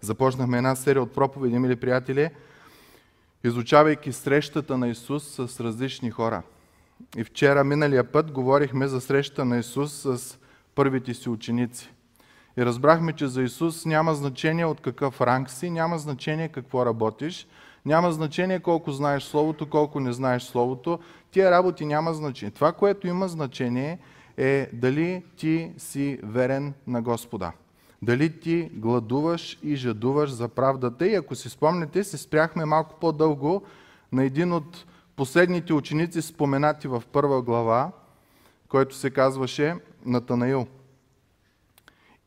Започнахме една серия от проповеди, мили приятели, изучавайки срещата на Исус с различни хора. И вчера, миналия път, говорихме за срещата на Исус с първите си ученици. И разбрахме, че за Исус няма значение от какъв ранг си, няма значение какво работиш, няма значение колко знаеш Словото, колко не знаеш Словото. Тия работи няма значение. Това, което има значение е дали ти си верен на Господа. Дали ти гладуваш и жадуваш за правдата. И ако си спомнете, се спряхме малко по-дълго на един от последните ученици, споменати в първа глава, който се казваше Натанаил.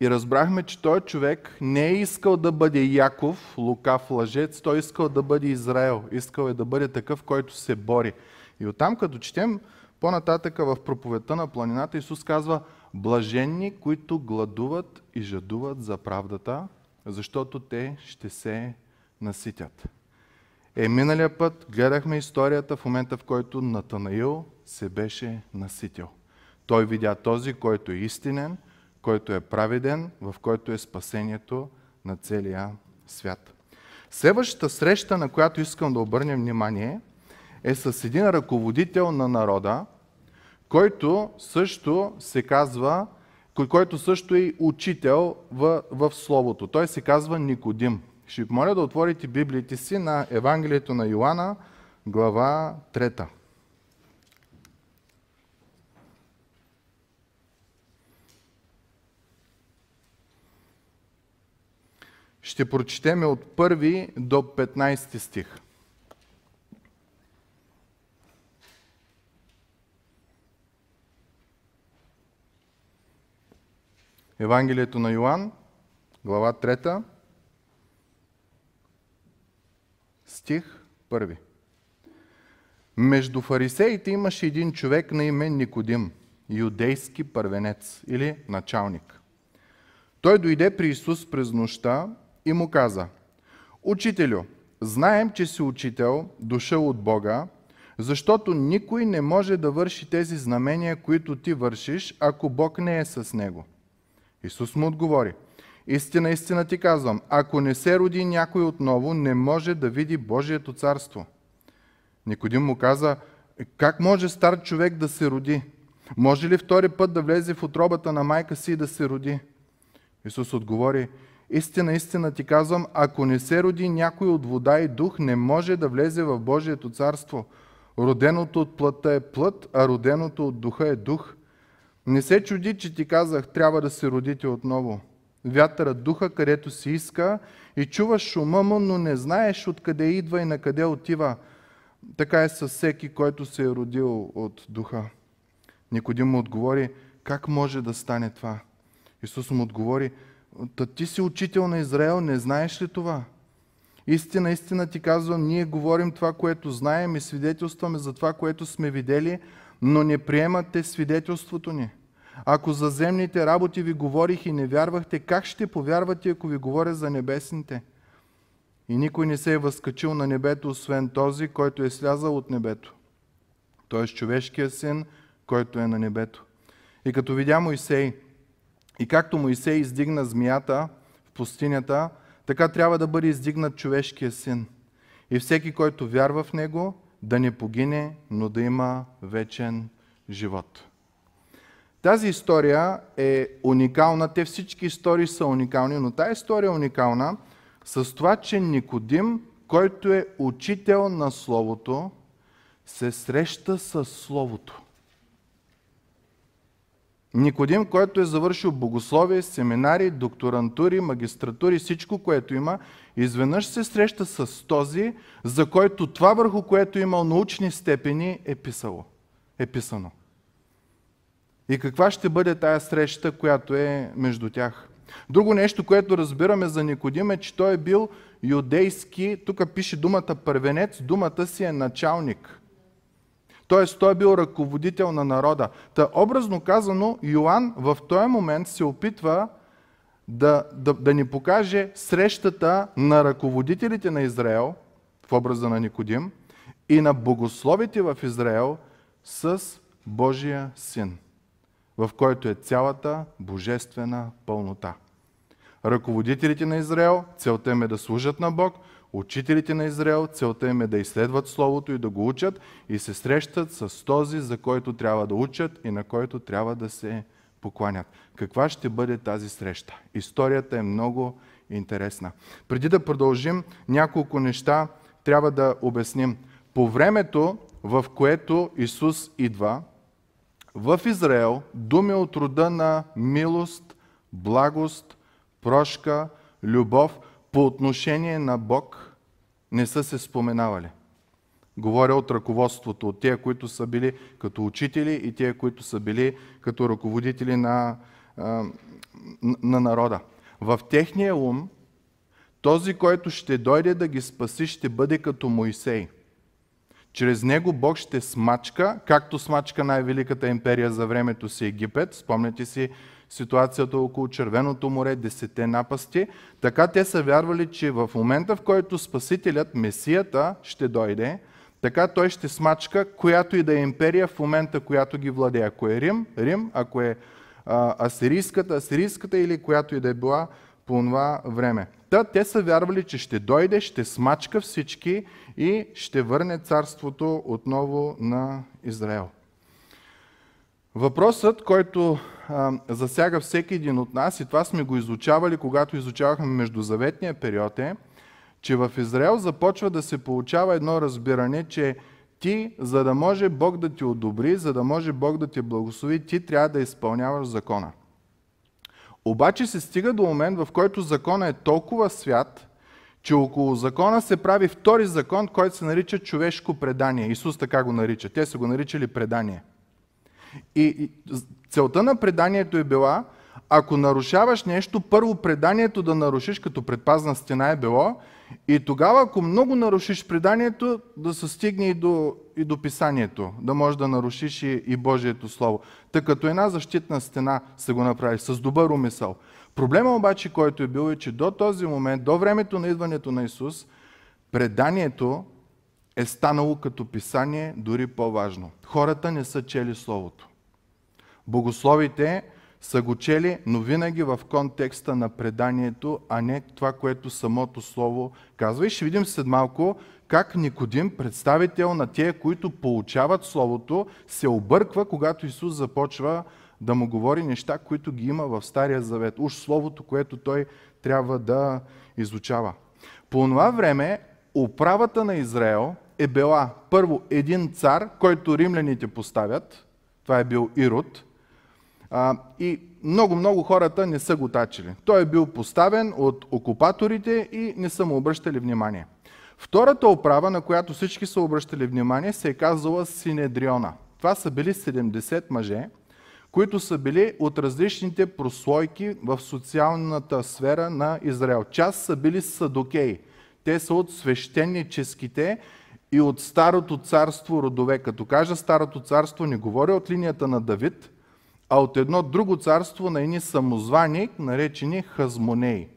И разбрахме, че той човек не е искал да бъде Яков, лукав лъжец, той е искал да бъде Израел. Искал е да бъде такъв, който се бори. И оттам, като четем по-нататъка в проповедта на планината, Исус казва, блаженни, които гладуват и жадуват за правдата, защото те ще се наситят. Е, миналия път гледахме историята в момента, в който Натанаил се беше наситил. Той видя този, който е истинен, който е праведен, в който е спасението на целия свят. Следващата среща, на която искам да обърнем внимание, е с един ръководител на народа, който също се казва, който също е учител в, в Словото. Той се казва Никодим. Ще ви моля да отворите Библиите си на Евангелието на Йоанна, глава 3. Ще прочетеме от 1 до 15 стих. Евангелието на Йоанн, глава 3, стих 1. Между фарисеите имаше един човек на име Никодим, юдейски първенец или началник. Той дойде при Исус през нощта и му каза, Учителю, знаем, че си учител, дошъл от Бога, защото никой не може да върши тези знамения, които ти вършиш, ако Бог не е с него. Исус му отговори, Истина, истина ти казвам, ако не се роди някой отново, не може да види Божието царство. Никодим му каза, как може стар човек да се роди? Може ли втори път да влезе в отробата на майка си и да се роди? Исус отговори, Истина, истина ти казвам, ако не се роди някой от вода и дух, не може да влезе в Божието царство. Роденото от плътта е плът, а роденото от духа е дух. Не се чуди, че ти казах, трябва да се родите отново. Вятърът духа, където си иска и чуваш шума му, но не знаеш откъде идва и на къде отива. Така е със всеки, който се е родил от духа. Никодим му отговори, как може да стане това? Исус му отговори, Та ти си учител на Израел, не знаеш ли това? Истина, истина ти казвам, ние говорим това, което знаем и свидетелстваме за това, което сме видели, но не приемате свидетелството ни. Ако за земните работи ви говорих и не вярвахте, как ще повярвате, ако ви говоря за небесните? И никой не се е възкачил на небето, освен този, който е слязал от небето. Той е човешкия син, който е на небето. И като видя Моисей, и както Моисей издигна змията в пустинята, така трябва да бъде издигнат човешкия син. И всеки, който вярва в него, да не погине, но да има вечен живот. Тази история е уникална. Те всички истории са уникални, но тази история е уникална с това, че Никодим, който е учител на Словото, се среща с Словото. Никодим, който е завършил богословие, семинари, докторантури, магистратури, всичко, което има, изведнъж се среща с този, за който това върху което е имал научни степени е писало. Е писано. И каква ще бъде тая среща, която е между тях? Друго нещо, което разбираме за Никодим е, че той е бил юдейски, тук пише думата първенец, думата си е началник. Тоест, той е бил ръководител на народа. Та, образно казано, Йоанн в този момент се опитва да, да, да ни покаже срещата на ръководителите на Израел, в образа на Никодим, и на богословите в Израел с Божия син, в който е цялата божествена пълнота. Ръководителите на Израел, целта им е да служат на Бог, учителите на Израел, целта им е да изследват Словото и да го учат и се срещат с този, за който трябва да учат и на който трябва да се покланят. Каква ще бъде тази среща? Историята е много интересна. Преди да продължим, няколко неща трябва да обясним. По времето, в което Исус идва, в Израел думи от рода на милост, благост, прошка, любов по отношение на Бог не са се споменавали. Говоря от ръководството, от тия, които са били като учители и тия, които са били като ръководители на, на народа. В техния ум, този, който ще дойде да ги спаси, ще бъде като Моисей. Чрез него Бог ще смачка, както смачка най-великата империя за времето си Египет. Спомняте си ситуацията около Червеното море, десете напасти. Така те са вярвали, че в момента, в който Спасителят, Месията, ще дойде, така той ще смачка която и да е империя в момента, която ги владее. Ако е Рим, Рим, ако е а, асирийската, асирийската или която и да е била по това време. Та те са вярвали, че ще дойде, ще смачка всички и ще върне царството отново на Израел. Въпросът, който а, засяга всеки един от нас, и това сме го изучавали, когато изучавахме междузаветния период, е, че в Израел започва да се получава едно разбиране, че ти, за да може Бог да ти одобри, за да може Бог да ти благослови, ти трябва да изпълняваш закона. Обаче се стига до момент, в който закона е толкова свят, че около закона се прави втори закон, който се нарича човешко предание. Исус така го нарича. Те са го наричали предание. И целта на преданието е била, ако нарушаваш нещо, първо преданието да нарушиш като предпазна стена е било и тогава, ако много нарушиш преданието, да се стигне и до, и до писанието, да можеш да нарушиш и, и Божието Слово. Тъй като една защитна стена се го направи с добър умисъл. Проблема обаче, който е бил е, че до този момент, до времето на идването на Исус, преданието е станало като писание дори по-важно. Хората не са чели Словото. Богословите са го чели, но винаги в контекста на преданието, а не това, което самото Слово казва. И ще видим след малко как Никодим, представител на тия, които получават Словото, се обърква, когато Исус започва да му говори неща, които ги има в Стария Завет. Уж Словото, което той трябва да изучава. По това време управата на Израел е била първо един цар, който римляните поставят. Това е бил Ирод. А, и много-много хората не са го тачили. Той е бил поставен от окупаторите и не са му обръщали внимание. Втората оправа, на която всички са обръщали внимание, се е казала Синедриона. Това са били 70 мъже, които са били от различните прослойки в социалната сфера на Израел. Част са били садокеи. Те са от свещеническите и от Старото царство родове. Като кажа Старото царство, не говоря от линията на Давид, а от едно друго царство на едни самозвани, наречени хазмонеи.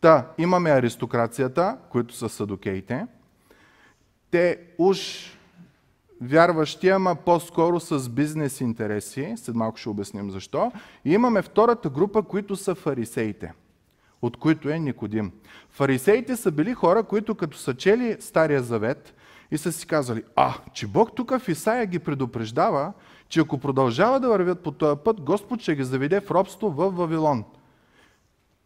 Та, имаме аристокрацията, които са садокеите. Те уж вярващи, ама по-скоро с бизнес интереси. След малко ще обясним защо. И имаме втората група, които са фарисеите, от които е Никодим. Фарисеите са били хора, които като са чели Стария Завет и са си казали, а, че Бог тук в Исаия ги предупреждава, че ако продължава да вървят по този път, Господ ще ги заведе в робство в Вавилон.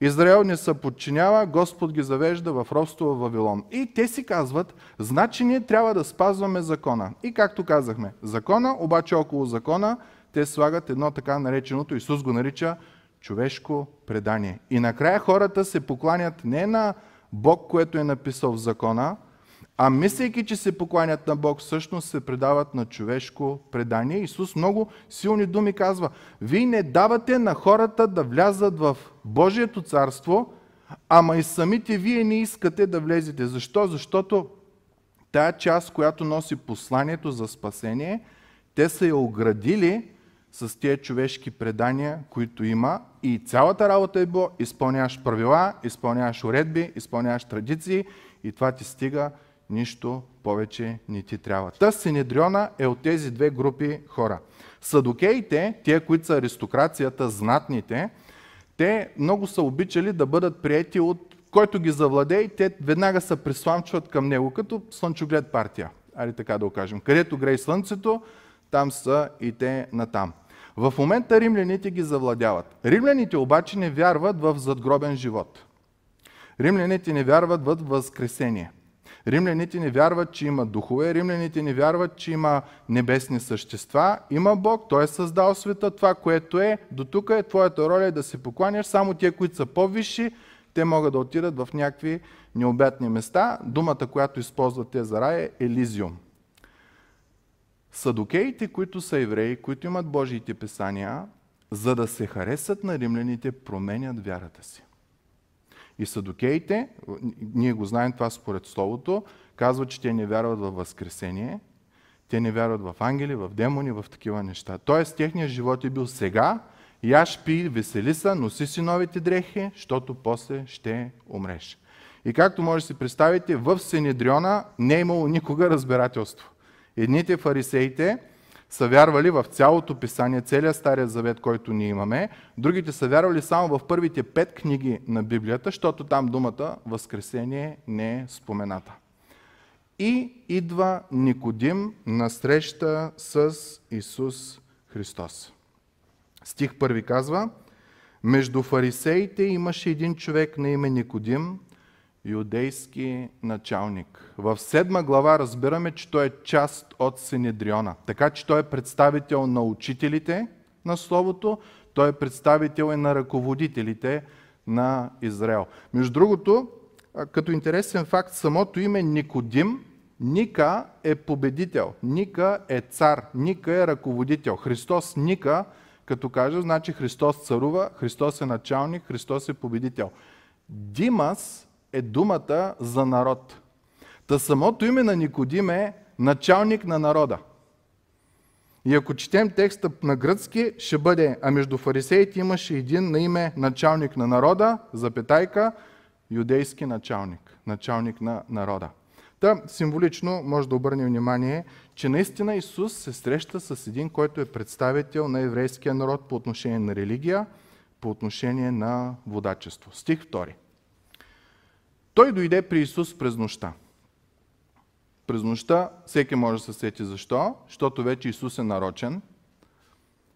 Израел не се подчинява, Господ ги завежда в робство в Вавилон. И те си казват, значи ние трябва да спазваме закона. И както казахме, закона, обаче около закона, те слагат едно така нареченото, Исус го нарича човешко предание. И накрая хората се покланят не на Бог, което е написал в закона, а мислейки, че се покланят на Бог, всъщност се предават на човешко предание. Исус много силни думи казва, вие не давате на хората да влязат в Божието царство, ама и самите вие не искате да влезете. Защо? Защото тая част, която носи посланието за спасение, те са я оградили с тези човешки предания, които има и цялата работа е било изпълняваш правила, изпълняваш уредби, изпълняваш традиции и това ти стига нищо повече не ти трябва. Та Синедриона е от тези две групи хора. Садокеите, тия, които са аристокрацията, знатните, те много са обичали да бъдат приети от който ги завладее те веднага се присламчват към него, като слънчоглед партия. Али така да го кажем. Където грей слънцето, там са и те натам. В момента римляните ги завладяват. Римляните обаче не вярват в задгробен живот. Римляните не вярват в възкресение. Римляните не вярват, че има духове, римляните не вярват, че има небесни същества. Има Бог, Той е създал света. Това, което е до тук е твоята роля е да се покланяш. Само тия, които са по-висши, те могат да отидат в някакви необятни места. Думата, която използват те за рай е Елизиум. Садокеите, които са евреи, които имат Божиите писания, за да се харесат на римляните, променят вярата си. И садокеите, ние го знаем това според Словото, казват, че те не вярват в Възкресение, те не вярват в ангели, в демони, в такива неща. Тоест, техният живот е бил сега, яш, пи, весели са, носи си новите дрехи, защото после ще умреш. И както може да си представите, в Синедриона не е имало никога разбирателство. Едните фарисеите са вярвали в цялото писание, целият Стария Завет, който ние имаме. Другите са вярвали само в първите пет книги на Библията, защото там думата Възкресение не е спомената. И идва Никодим на среща с Исус Христос. Стих първи казва, между фарисеите имаше един човек на име Никодим, юдейски началник. В седма глава разбираме, че той е част от Синедриона. Така че той е представител на учителите на Словото, той е представител и на ръководителите на Израел. Между другото, като интересен факт, самото име Никодим, Ника е победител, Ника е цар, Ника е ръководител. Христос Ника, като каже, значи Христос царува, Христос е началник, Христос е победител. Димас е думата за народ. Та самото име на Никодим е началник на народа. И ако четем текста на гръцки, ще бъде, а между фарисеите имаше един на име началник на народа, запетайка, юдейски началник, началник на народа. Та, символично може да обърнем внимание, че наистина Исус се среща с един, който е представител на еврейския народ по отношение на религия, по отношение на водачество. Стих 2. Той дойде при Исус през нощта. През нощта всеки може да се сети защо, защото вече Исус е нарочен,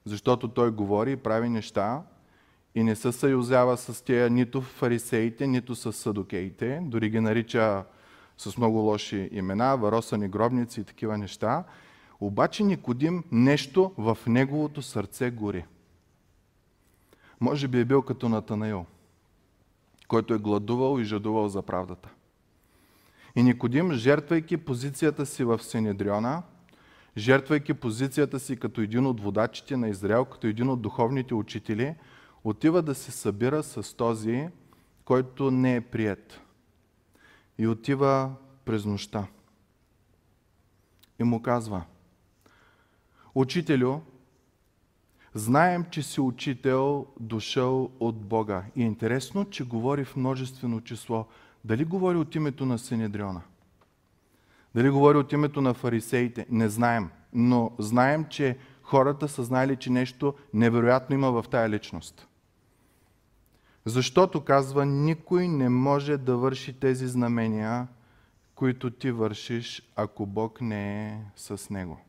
защото Той говори и прави неща и не се съюзява с тия нито фарисеите, нито с садокеите, дори ги нарича с много лоши имена, варосани гробници и такива неща. Обаче Никодим нещо в неговото сърце гори. Може би е бил като Натанаил който е гладувал и жадувал за правдата. И Никодим, жертвайки позицията си в Синедриона, жертвайки позицията си като един от водачите на Израел, като един от духовните учители, отива да се събира с този, който не е прият. И отива през нощта. И му казва, Учителю, Знаем, че си учител, дошъл от Бога. И е интересно, че говори в множествено число. Дали говори от името на Синедриона? Дали говори от името на фарисеите? Не знаем. Но знаем, че хората са знали, че нещо невероятно има в тая личност. Защото, казва, никой не може да върши тези знамения, които ти вършиш, ако Бог не е с него.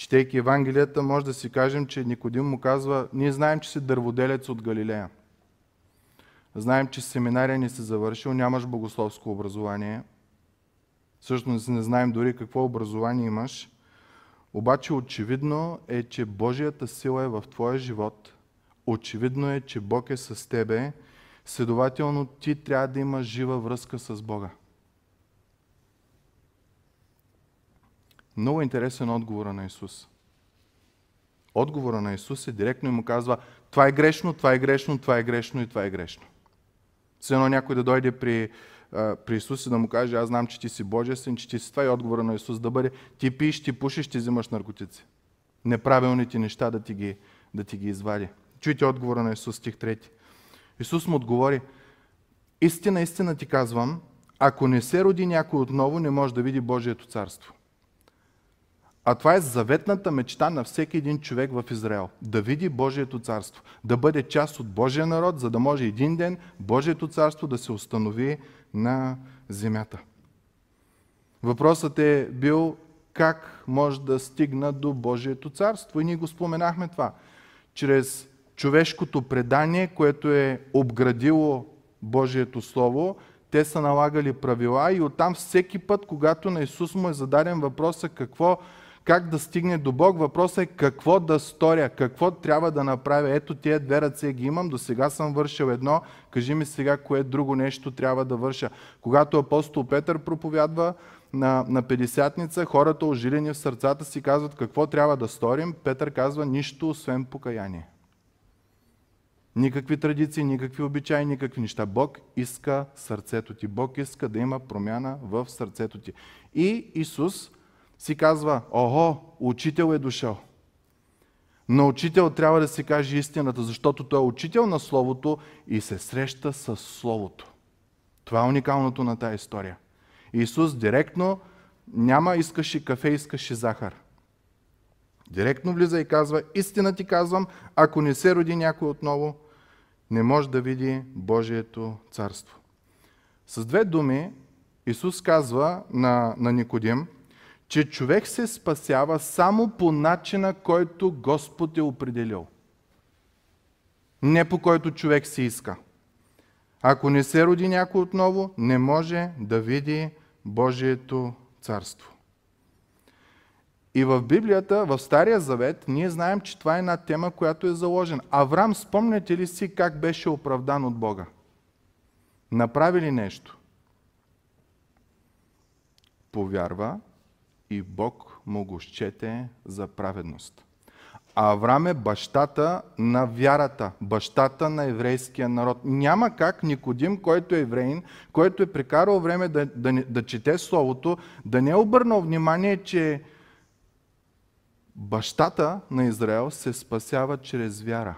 Четейки Евангелията, може да си кажем, че Никодим му казва, ние знаем, че си дърводелец от Галилея. Знаем, че семинария не си завършил, нямаш богословско образование. Всъщност не знаем дори какво образование имаш. Обаче очевидно е, че Божията сила е в твоя живот. Очевидно е, че Бог е с тебе. Следователно ти трябва да имаш жива връзка с Бога. Много интересен отговор на Исус. Отговора на Исус е директно и му казва, това е грешно, това е грешно, това е грешно и това е грешно. Все едно някой да дойде при, при Исус и да му каже, аз знам, че ти си Божествен, че ти си това и отговора на Исус да бъде, ти пиеш, ти пушиш, ти взимаш наркотици. Неправилните неща да ти ги, да ти ги извади. Чуйте отговора на Исус, стих 3. Исус му отговори, истина, истина ти казвам, ако не се роди някой отново, не може да види Божието царство. А това е заветната мечта на всеки един човек в Израел. Да види Божието царство. Да бъде част от Божия народ, за да може един ден Божието царство да се установи на земята. Въпросът е бил как може да стигна до Божието царство. И ние го споменахме това. Чрез човешкото предание, което е обградило Божието Слово, те са налагали правила и оттам всеки път, когато на Исус му е зададен въпроса какво, как да стигне до Бог, въпросът е какво да сторя, какво трябва да направя. Ето тия две ръце ги имам, до сега съм вършил едно, кажи ми сега кое друго нещо трябва да върша. Когато апостол Петър проповядва на, на Педесятница, хората ожилени в сърцата си казват какво трябва да сторим, Петър казва нищо освен покаяние. Никакви традиции, никакви обичаи, никакви неща. Бог иска сърцето ти. Бог иска да има промяна в сърцето ти. И Исус си казва, ого, учител е дошъл. На учител трябва да се каже истината, защото той е учител на Словото и се среща с Словото. Това е уникалното на тази история. Исус директно няма искаше кафе, искаше захар. Директно влиза и казва, истина ти казвам, ако не се роди някой отново, не може да види Божието царство. С две думи Исус казва на, на Никодим, че човек се спасява само по начина, който Господ е определил. Не по който човек се иска. Ако не се роди някой отново, не може да види Божието царство. И в Библията, в Стария Завет, ние знаем, че това е една тема, която е заложена. Авраам, спомняте ли си как беше оправдан от Бога? Направи ли нещо? Повярва и Бог му го щете за праведност. Авраам е бащата на вярата, бащата на еврейския народ. Няма как Никодим, който е евреин, който е прекарал време да, да, да чете Словото, да не е обърнал внимание, че бащата на Израел се спасява чрез вяра.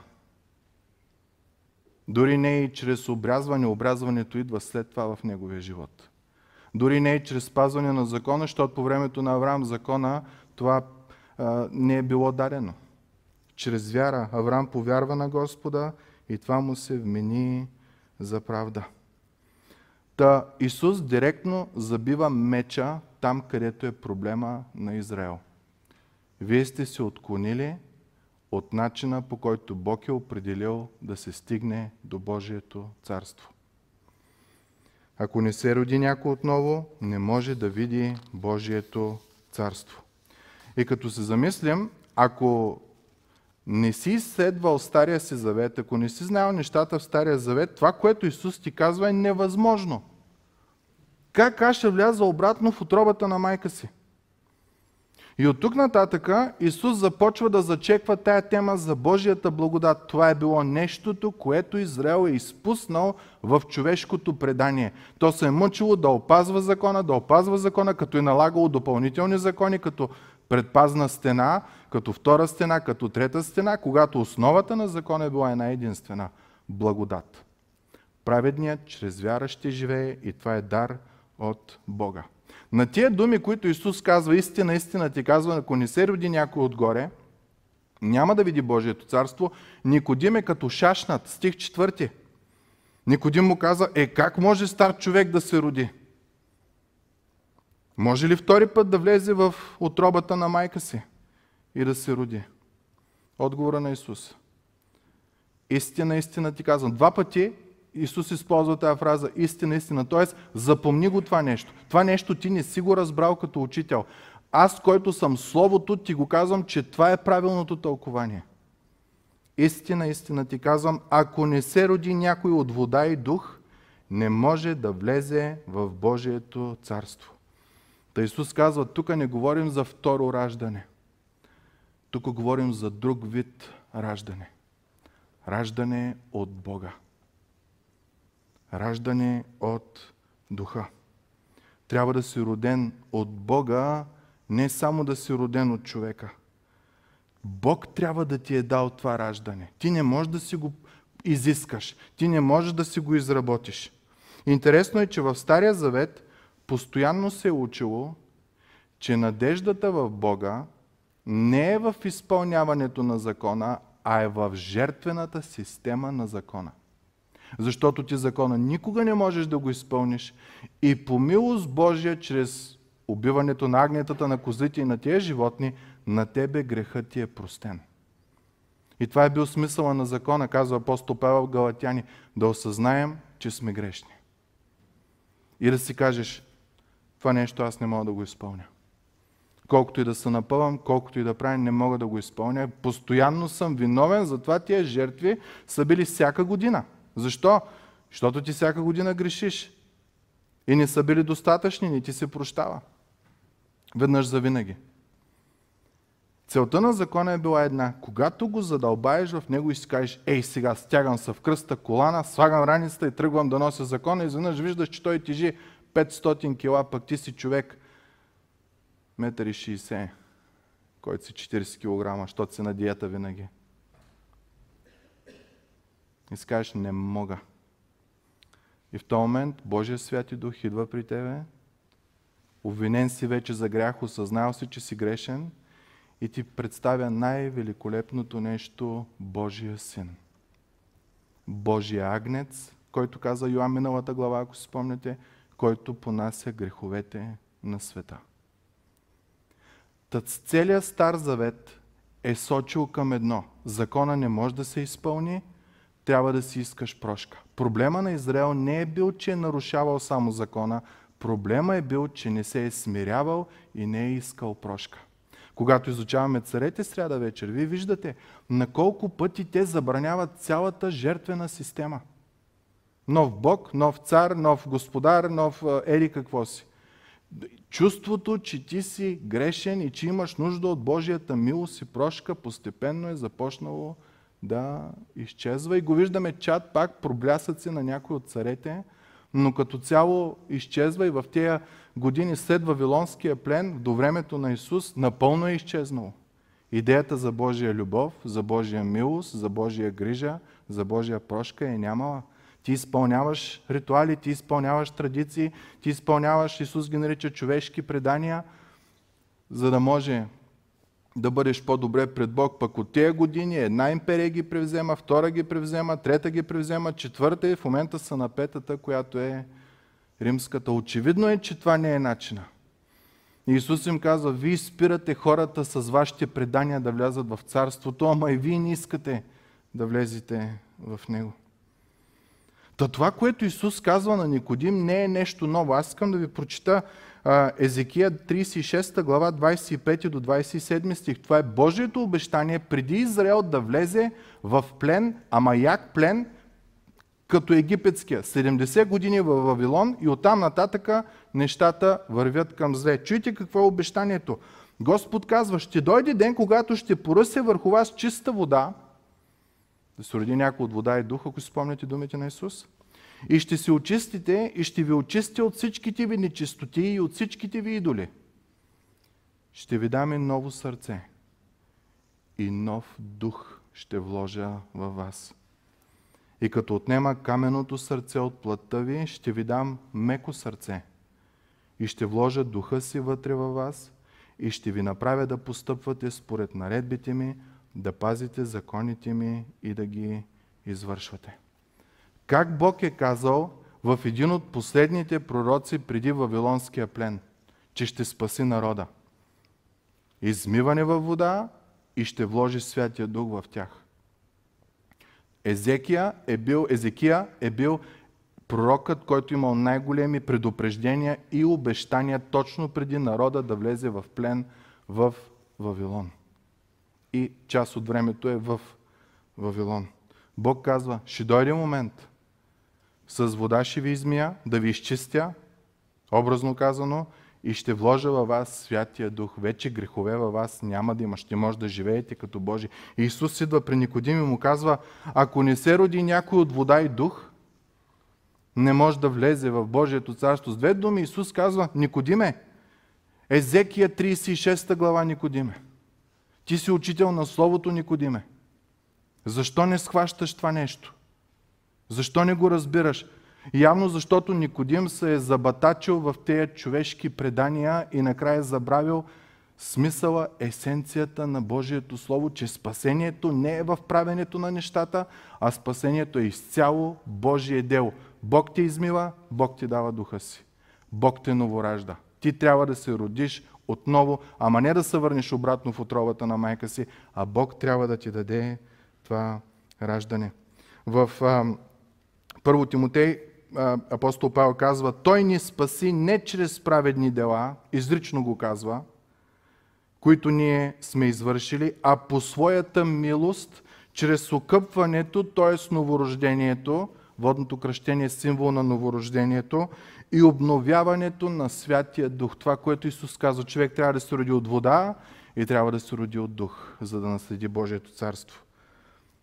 Дори не и чрез обрязване. Обрязването идва след това в неговия живот. Дори не и чрез спазване на закона, защото по времето на Авраам закона това а, не е било дадено. Чрез вяра Авраам повярва на Господа и това му се вмени за правда. Та Исус директно забива меча там, където е проблема на Израел – вие сте се отклонили от начина по който Бог е определил да се стигне до Божието царство. Ако не се роди някой отново, не може да види Божието царство. И като се замислям, ако не си изследвал Стария си завет, ако не си знаел нещата в Стария завет, това, което Исус ти казва е невъзможно. Как аз ще вляза обратно в отробата на майка си? И от тук нататъка Исус започва да зачеква тая тема за Божията благодат. Това е било нещото, което Израел е изпуснал в човешкото предание. То се е мъчило да опазва закона, да опазва закона, като е налагало допълнителни закони, като предпазна стена, като втора стена, като трета стена, когато основата на закона е била една единствена – благодат. Праведният чрез вяра ще живее и това е дар от Бога. На тия думи, които Исус казва, истина, истина ти казва, ако не се роди някой отгоре, няма да види Божието царство. Никодим е като шашнат, стих четвърти. Никодим му каза, е как може стар човек да се роди? Може ли втори път да влезе в отробата на майка си и да се роди? Отговора на Исус. Истина, истина ти казвам. Два пъти Исус използва тази фраза истина, истина. Тоест, запомни го това нещо. Това нещо ти не си го разбрал като учител. Аз, който съм Словото, ти го казвам, че това е правилното тълкование. Истина, истина ти казвам, ако не се роди някой от вода и дух, не може да влезе в Божието царство. Та Исус казва, тук не говорим за второ раждане. Тук говорим за друг вид раждане. Раждане от Бога раждане от духа. Трябва да си роден от Бога, не само да си роден от човека. Бог трябва да ти е дал това раждане. Ти не можеш да си го изискаш. Ти не можеш да си го изработиш. Интересно е, че в Стария Завет постоянно се е учило, че надеждата в Бога не е в изпълняването на закона, а е в жертвената система на закона. Защото ти закона никога не можеш да го изпълниш и по милост Божия, чрез убиването на агнетата, на козите и на тези животни, на тебе грехът ти е простен. И това е бил смисъла на закона, казва апостол Павел Галатяни, да осъзнаем, че сме грешни. И да си кажеш, това нещо аз не мога да го изпълня. Колкото и да се напъвам, колкото и да правя, не мога да го изпълня. Постоянно съм виновен, затова тия жертви са били всяка година. Защо? Защото ти всяка година грешиш. И не са били достатъчни, не ти се прощава. Веднъж за винаги. Целта на закона е била една. Когато го задълбаеш в него и си кажеш, ей сега стягам се в кръста колана, слагам раницата и тръгвам да нося закона, изведнъж виждаш, че той тежи 500 кила, пък ти си човек 1,60 м, който си 40 кг, защото си на диета винаги. И си кажеш, не мога. И в този момент Божия святи дух идва при тебе, обвинен си вече за грях, осъзнал си, че си грешен и ти представя най-великолепното нещо Божия син. Божия агнец, който каза Йоан миналата глава, ако си спомняте, който понася греховете на света. Тът целият Стар Завет е сочил към едно. Закона не може да се изпълни, трябва да си искаш прошка. Проблема на Израел не е бил, че е нарушавал само закона, проблема е бил, че не се е смирявал и не е искал прошка. Когато изучаваме царете сряда вечер, вие виждате на колко пъти те забраняват цялата жертвена система. Нов Бог, нов цар, нов господар, нов ери какво си. Чувството, че ти си грешен и че имаш нужда от Божията милост и прошка, постепенно е започнало да изчезва. И го виждаме чат пак проблясъци на някои от царете, но като цяло изчезва и в тези години след Вавилонския плен, до времето на Исус, напълно е изчезнало. Идеята за Божия любов, за Божия милост, за Божия грижа, за Божия прошка е нямала. Ти изпълняваш ритуали, ти изпълняваш традиции, ти изпълняваш, Исус ги нарича човешки предания, за да може да бъдеш по-добре пред Бог. Пък от тези години една империя ги превзема, втора ги превзема, трета ги превзема, четвърта и в момента са на петата, която е римската. Очевидно е, че това не е начина. Исус им казва, вие спирате хората с вашите предания да влязат в царството, ама и вие не искате да влезете в него. Та това, което Исус казва на Никодим, не е нещо ново. Аз искам да ви прочита Езекия 36 глава 25 до 27 стих. Това е Божието обещание преди Израел да влезе в плен, ама як плен, като египетския. 70 години в Вавилон и оттам нататъка нещата вървят към зле. Чуйте какво е обещанието. Господ казва, ще дойде ден, когато ще поръсе върху вас чиста вода, да се роди някой от вода и дух, ако си спомняте думите на Исус, и ще се очистите и ще ви очистя от всичките ви нечистоти и от всичките ви идоли. Ще ви дам и ново сърце и нов дух ще вложа във вас. И като отнема каменото сърце от плътта ви, ще ви дам меко сърце. И ще вложа духа си вътре във вас и ще ви направя да постъпвате според наредбите ми, да пазите законите ми и да ги извършвате. Как Бог е казал в един от последните пророци преди Вавилонския плен, че ще спаси народа. Измиване във вода и ще вложи Святия Дух в тях. Езекия е бил, Езекия е бил пророкът, който имал най-големи предупреждения и обещания точно преди народа да влезе в плен в Вавилон. И част от времето е в Вавилон. Бог казва, ще дойде момент, с вода ще ви измия, да ви изчистя, образно казано, и ще вложа във вас Святия Дух. Вече грехове във вас няма да има. Ще може да живеете като Божи. Исус идва при Никодим и му казва, ако не се роди някой от вода и дух, не може да влезе в Божието царство. С две думи Исус казва, Никодиме, Езекия 36 глава Никодиме. Ти си учител на Словото Никодиме. Защо не схващаш това нещо? Защо не го разбираш? Явно защото Никодим се е забатачил в тези човешки предания и накрая е забравил смисъла, есенцията на Божието Слово, че спасението не е в правенето на нещата, а спасението е изцяло Божие дело. Бог те измива, Бог ти дава духа си. Бог те новоражда. Ти трябва да се родиш отново, ама не да се върнеш обратно в отровата на майка си, а Бог трябва да ти даде това раждане. В първо Тимотей апостол Павел казва, Той ни спаси не чрез праведни дела, изрично го казва, които ние сме извършили, а по своята милост, чрез окъпването, т.е. новорождението, водното кръщение е символ на новорождението и обновяването на Святия Дух. Това, което Исус казва, човек трябва да се роди от вода и трябва да се роди от Дух, за да наследи Божието царство.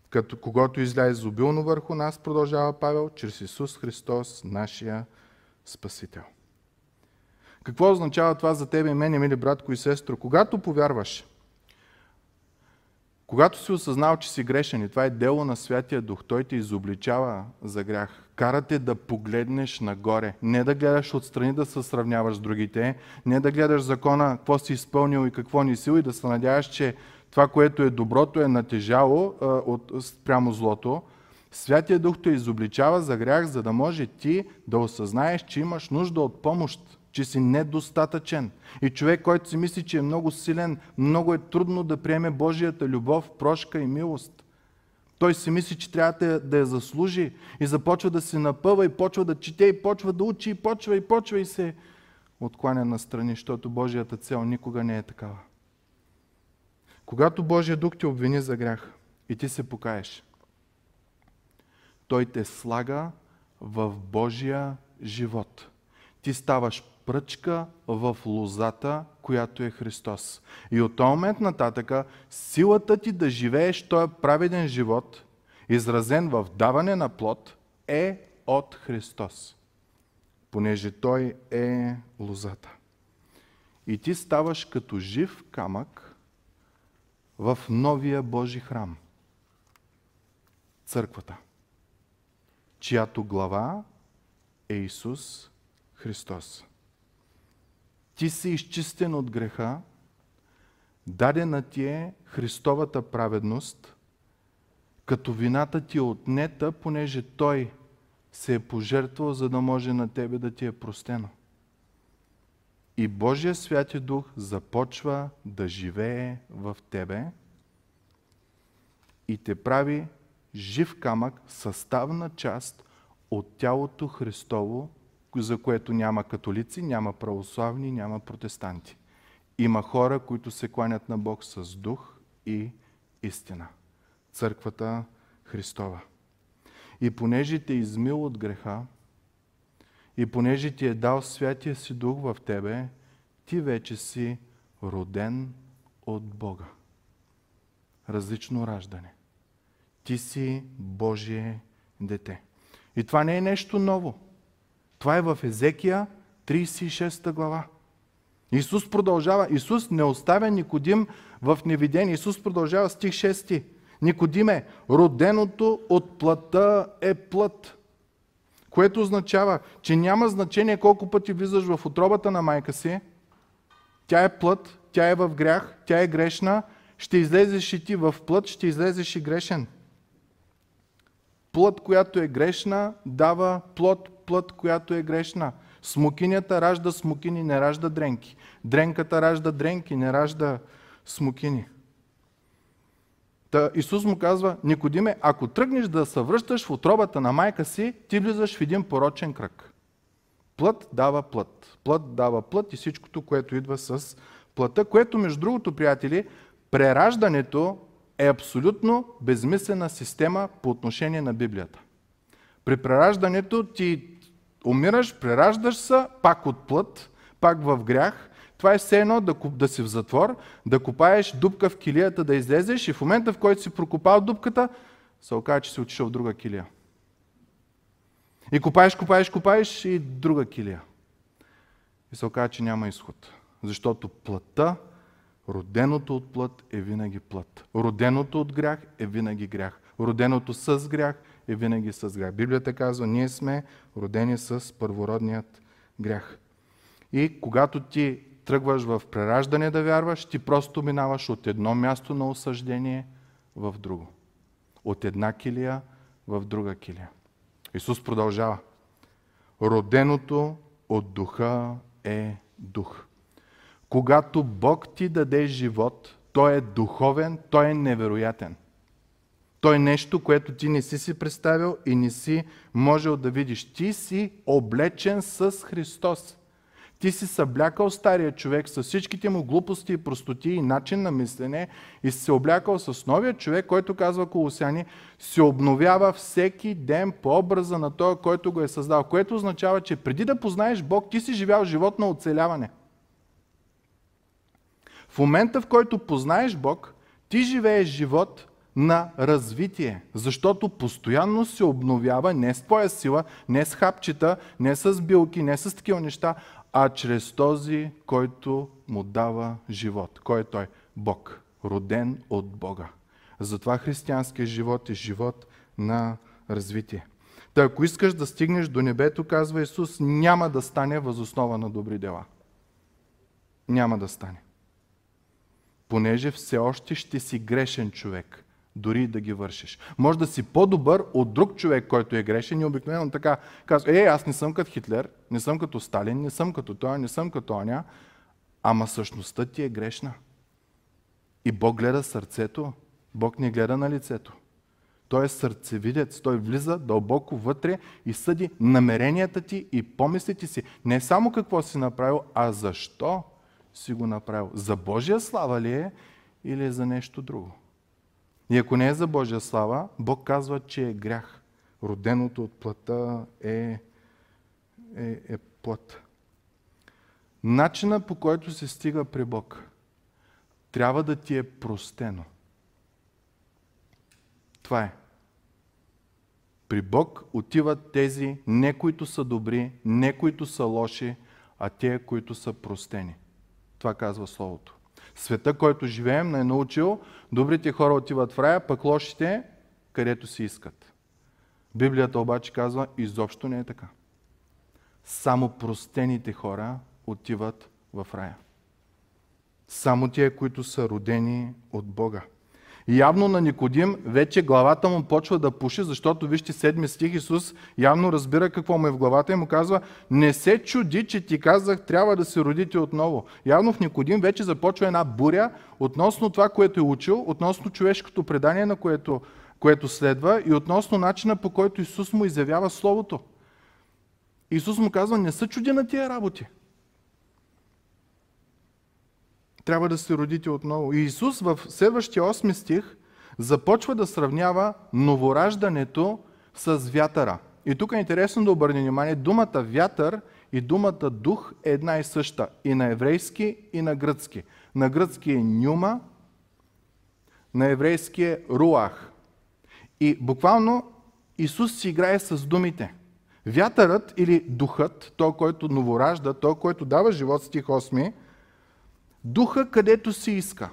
Като когато излезе обилно върху нас, продължава Павел, чрез Исус Христос, нашия Спасител. Какво означава това за тебе и мене, мили братко и сестро? Когато повярваш, когато си осъзнал, че си грешен и това е дело на Святия Дух, Той те изобличава за грях. Карате да погледнеш нагоре. Не да гледаш отстрани да се сравняваш с другите, не да гледаш закона, какво си изпълнил и какво ни сил и да се надяваш, че това, което е доброто, е натежало а, от, прямо злото. Святия Дух те изобличава за грях, за да може ти да осъзнаеш, че имаш нужда от помощ че си недостатъчен. И човек, който си мисли, че е много силен, много е трудно да приеме Божията любов, прошка и милост. Той си мисли, че трябва да, я заслужи и започва да се напъва и почва да чете и почва да учи и почва и почва и се откланя настрани, защото Божията цел никога не е такава. Когато Божия дух те обвини за грях и ти се покаеш, Той те слага в Божия живот. Ти ставаш пръчка в лозата, която е Христос. И от този момент нататъка силата ти да живееш този праведен живот, изразен в даване на плод, е от Христос. Понеже Той е лозата. И ти ставаш като жив камък в новия Божи храм. Църквата, чиято глава е Исус Христос ти си изчистен от греха, дадена ти е Христовата праведност, като вината ти е отнета, понеже Той се е пожертвал, за да може на тебе да ти е простено. И Божия Святи Дух започва да живее в тебе и те прави жив камък, съставна част от тялото Христово, за което няма католици, няма православни, няма протестанти. Има хора, които се кланят на Бог с дух и истина. Църквата Христова. И понеже те измил от греха, и понеже ти е дал Святия си Дух в тебе, ти вече си роден от Бога. Различно раждане. Ти си Божие дете. И това не е нещо ново. Това е в Езекия 36 глава. Исус продължава. Исус не оставя Никодим в невидение. Исус продължава стих 6. Никодиме, роденото от плътта е плът. Което означава, че няма значение колко пъти влизаш в отробата на майка си. Тя е плът, тя е в грях, тя е грешна. Ще излезеш и ти в плът, ще излезеш и грешен. Плът, която е грешна, дава плод плът, която е грешна. Смокинята ражда смокини, не ражда дренки. Дренката ражда дренки, не ражда смокини. Та Исус му казва, Никодиме, ако тръгнеш да се връщаш в отробата на майка си, ти влизаш в един порочен кръг. Плът дава плът. Плът дава плът и всичкото, което идва с плътта, което, между другото, приятели, прераждането е абсолютно безмислена система по отношение на Библията. При прераждането ти умираш, прераждаш се, пак от плът, пак в грях. Това е все едно да, да си в затвор, да копаеш дупка в килията, да излезеш и в момента, в който си прокопал дупката, се оказа, че си отишъл в друга килия. И копаеш, копаеш, копаеш и друга килия. И се оказа, че няма изход. Защото плътта, роденото от плът е винаги плът. Роденото от грях е винаги грях. Роденото с грях е винаги с грях. Библията казва, ние сме родени с първородният грях. И когато ти тръгваш в прераждане да вярваш, ти просто минаваш от едно място на осъждение в друго. От една килия в друга килия. Исус продължава. Роденото от духа е дух. Когато Бог ти даде живот, той е духовен, той е невероятен. Той е нещо, което ти не си си представил и не си можел да видиш. Ти си облечен с Христос. Ти си съблякал стария човек с всичките му глупости простоти и начин на мислене и си се облякал с новия човек, който казва Колосяни, се обновява всеки ден по образа на този, който го е създал. Което означава, че преди да познаеш Бог, ти си живял живот на оцеляване. В момента, в който познаеш Бог, ти живееш живот на развитие, защото постоянно се обновява не с твоя сила, не с хапчета, не с билки, не с такива неща, а чрез този, който му дава живот. Кой е той? Бог, роден от Бога. Затова християнският живот е живот на развитие. Та ако искаш да стигнеш до небето, казва Исус, няма да стане възоснова на добри дела. Няма да стане. Понеже все още ще си грешен човек, дори да ги вършиш. Може да си по-добър от друг човек, който е грешен и обикновено така казва, е, аз не съм като Хитлер, не съм като Сталин, не съм като той, не съм като оня, ама същността ти е грешна. И Бог гледа сърцето, Бог не гледа на лицето. Той е сърцевидец, той влиза дълбоко вътре и съди намеренията ти и помислите си. Не само какво си направил, а защо си го направил. За Божия слава ли е или е за нещо друго? И ако не е за Божия слава, Бог казва, че е грях. Роденото от плътта е, е, е плът. Начина по който се стига при Бог трябва да ти е простено. Това е. При Бог отиват тези не които са добри, не които са лоши, а те, които са простени. Това казва Словото. Света, който живеем, не е научил, добрите хора отиват в рая, пък лошите, където си искат. Библията обаче казва, изобщо не е така. Само простените хора отиват в рая. Само тия, които са родени от Бога. Явно на Никодим вече главата му почва да пуши, защото вижте седми стих Исус явно разбира какво му е в главата и му казва не се чуди, че ти казах трябва да се родите отново. Явно в Никодим вече започва една буря относно това, което е учил, относно човешкото предание, на което, което следва и относно начина по който Исус му изявява Словото. Исус му казва не се чуди на тия работи. Трябва да се родите отново. И Исус в следващия 8 стих започва да сравнява новораждането с вятъра. И тук е интересно да обърне внимание, думата вятър и думата дух е една и съща. И на еврейски, и на гръцки. На гръцки е нюма, на еврейски е руах. И буквално Исус си играе с думите. Вятърът или духът, той, който новоражда, той, който дава живот, стих 8, духа където си иска.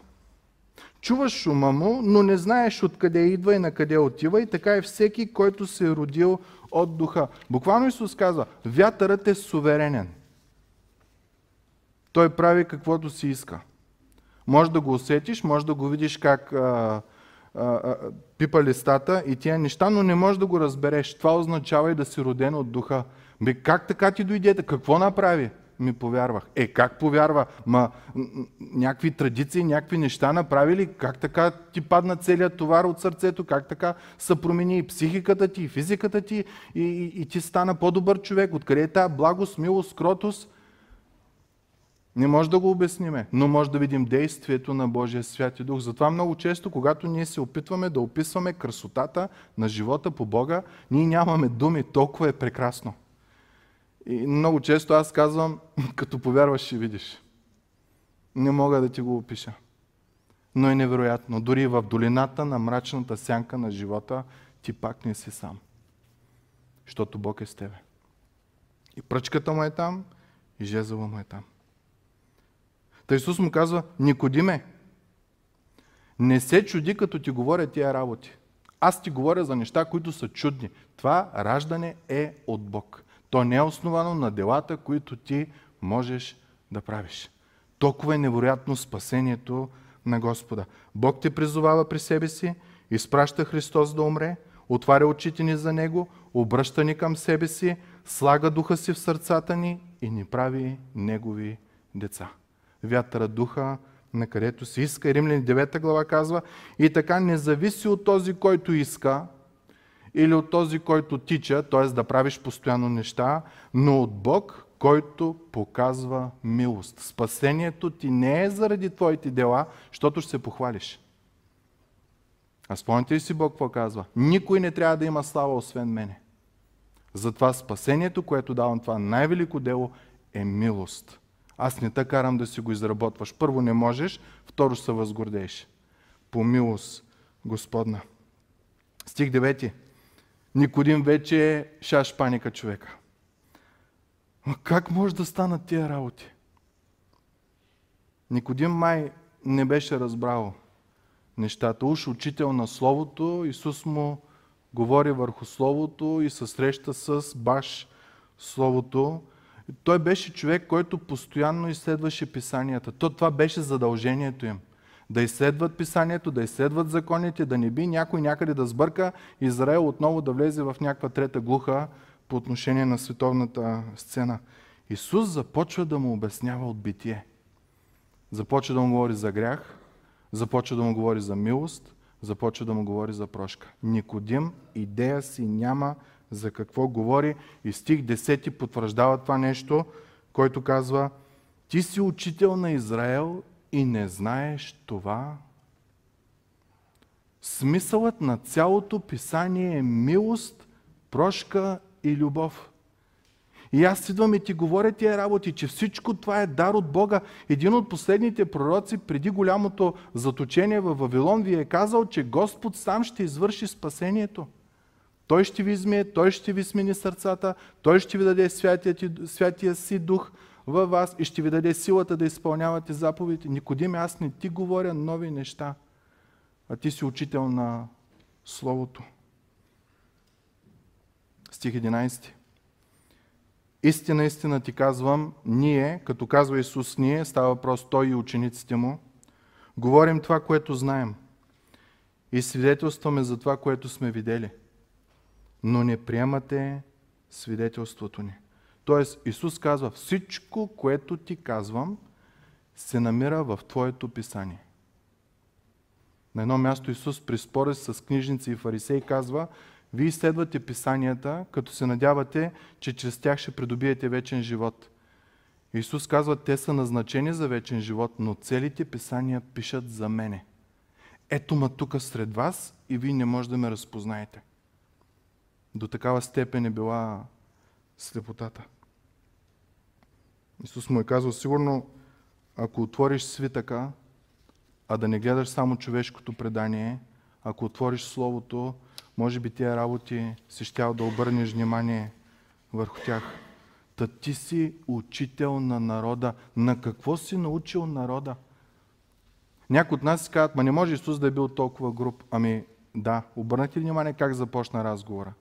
Чуваш шума му, но не знаеш откъде идва и на къде отива и така е всеки, който се е родил от духа. Буквално Исус казва, вятърът е суверенен. Той прави каквото си иска. Може да го усетиш, може да го видиш как а, а, а, пипа листата и тия неща, но не можеш да го разбереш. Това означава и да си роден от духа. Бе, как така ти дойдете? Какво направи? Ми повярвах. Е, как повярва? Ма, някакви традиции, някакви неща направили, как така ти падна целият товар от сърцето, как така се промени и психиката ти, и физиката ти, и, и, и ти стана по-добър човек. Откъде е тази благост, милост, кротост? Не може да го обясниме, но може да видим действието на Божия свят и дух. Затова много често, когато ние се опитваме да описваме красотата на живота по Бога, ние нямаме думи, толкова е прекрасно. И много често аз казвам, като повярваш, ще видиш. Не мога да ти го опиша. Но е невероятно. Дори в долината на мрачната сянка на живота ти пак не си сам. Защото Бог е с тебе. И пръчката му е там, и жезъла му е там. Та Исус му казва, Никодиме, не се чуди, като ти говоря тия работи. Аз ти говоря за неща, които са чудни. Това раждане е от Бог. То не е основано на делата, които ти можеш да правиш. Толкова е невероятно спасението на Господа. Бог те призовава при себе си, изпраща Христос да умре, отваря очите ни за Него, обръща ни към себе си, слага духа си в сърцата ни и ни прави Негови деца. Вятъра духа, на където се иска. Римляни 9 глава казва, и така не зависи от този, който иска, или от този, който тича, т.е. да правиш постоянно неща, но от Бог, който показва милост. Спасението ти не е заради твоите дела, защото ще се похвалиш. А спомняте ли си Бог какво казва? Никой не трябва да има слава, освен мене. Затова спасението, което давам това най-велико дело, е милост. Аз не те карам да си го изработваш. Първо не можеш, второ се възгордееш. По милост Господна. Стих 9. Никодим вече е шаш паника човека. Но как може да станат тия работи? Никодим май не беше разбрал нещата. Уж учител на Словото, Исус му говори върху Словото и се среща с баш Словото. Той беше човек, който постоянно изследваше писанията. То това беше задължението им. Да изследват писанието, да изследват законите, да не би някой някъде да сбърка Израел отново да влезе в някаква трета глуха по отношение на световната сцена. Исус започва да му обяснява от битие. Започва да му говори за грях, започва да му говори за милост, започва да му говори за прошка. Никодим идея си няма за какво говори и стих 10 потвърждава това нещо, който казва Ти си учител на Израел и не знаеш това. Смисълът на цялото писание е милост, прошка и любов. И аз идвам и ти говоря тия работи, че всичко това е дар от Бога. Един от последните пророци преди голямото заточение в Вавилон ви е казал, че Господ сам ще извърши спасението. Той ще ви измие, Той ще ви смени сърцата, Той ще ви даде святия, святия си дух във вас и ще ви даде силата да изпълнявате заповедите. Никодим, аз не ти говоря нови неща, а ти си учител на Словото. Стих 11. Истина, истина ти казвам, ние, като казва Исус, ние, става въпрос Той и учениците му, говорим това, което знаем и свидетелстваме за това, което сме видели – но не приемате свидетелството ни. Тоест, Исус казва, всичко, което ти казвам, се намира в Твоето писание. На едно място Исус при спора с книжници и фарисеи казва, вие изследвате писанията, като се надявате, че чрез тях ще придобиете вечен живот. Исус казва, те са назначени за вечен живот, но целите писания пишат за мене. Ето ма тук сред вас и вие не можете да ме разпознаете. До такава степен е била слепотата. Исус му е казал, сигурно, ако отвориш свитъка, а да не гледаш само човешкото предание, ако отвориш Словото, може би тия работи си щял да обърнеш внимание върху тях. Та ти си учител на народа. На какво си научил народа? Някои от нас си казват, ма не може Исус да е бил толкова груп. Ами да, обърнете внимание как започна разговора?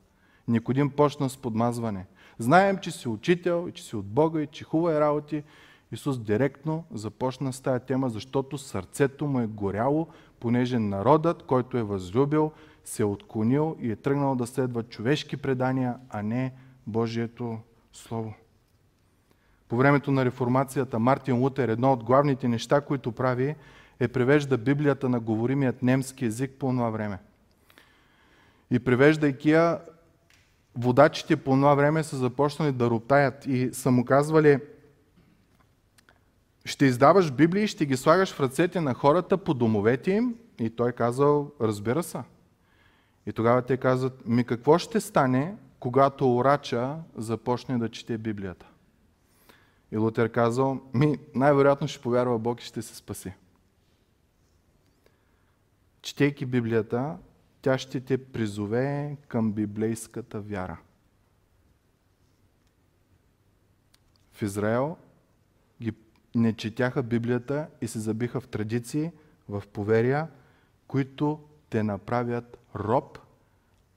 Никодим почна с подмазване. Знаем, че си учител, че си от Бога и че хубава е работи. Исус директно започна с тая тема, защото сърцето му е горяло, понеже народът, който е възлюбил, се е отклонил и е тръгнал да следва човешки предания, а не Божието Слово. По времето на реформацията Мартин Лутер едно от главните неща, които прави, е превежда Библията на говоримият немски език по това време. И превеждайки я, водачите по това време са започнали да роптаят и са му казвали ще издаваш Библии и ще ги слагаш в ръцете на хората по домовете им. И той казал, разбира се. И тогава те казват, ми какво ще стане, когато орача започне да чете Библията? И Лутер казал, ми най-вероятно ще повярва Бог и ще се спаси. Четейки Библията, тя ще те призове към библейската вяра. В Израел ги не четяха Библията и се забиха в традиции, в поверия, които те направят роб,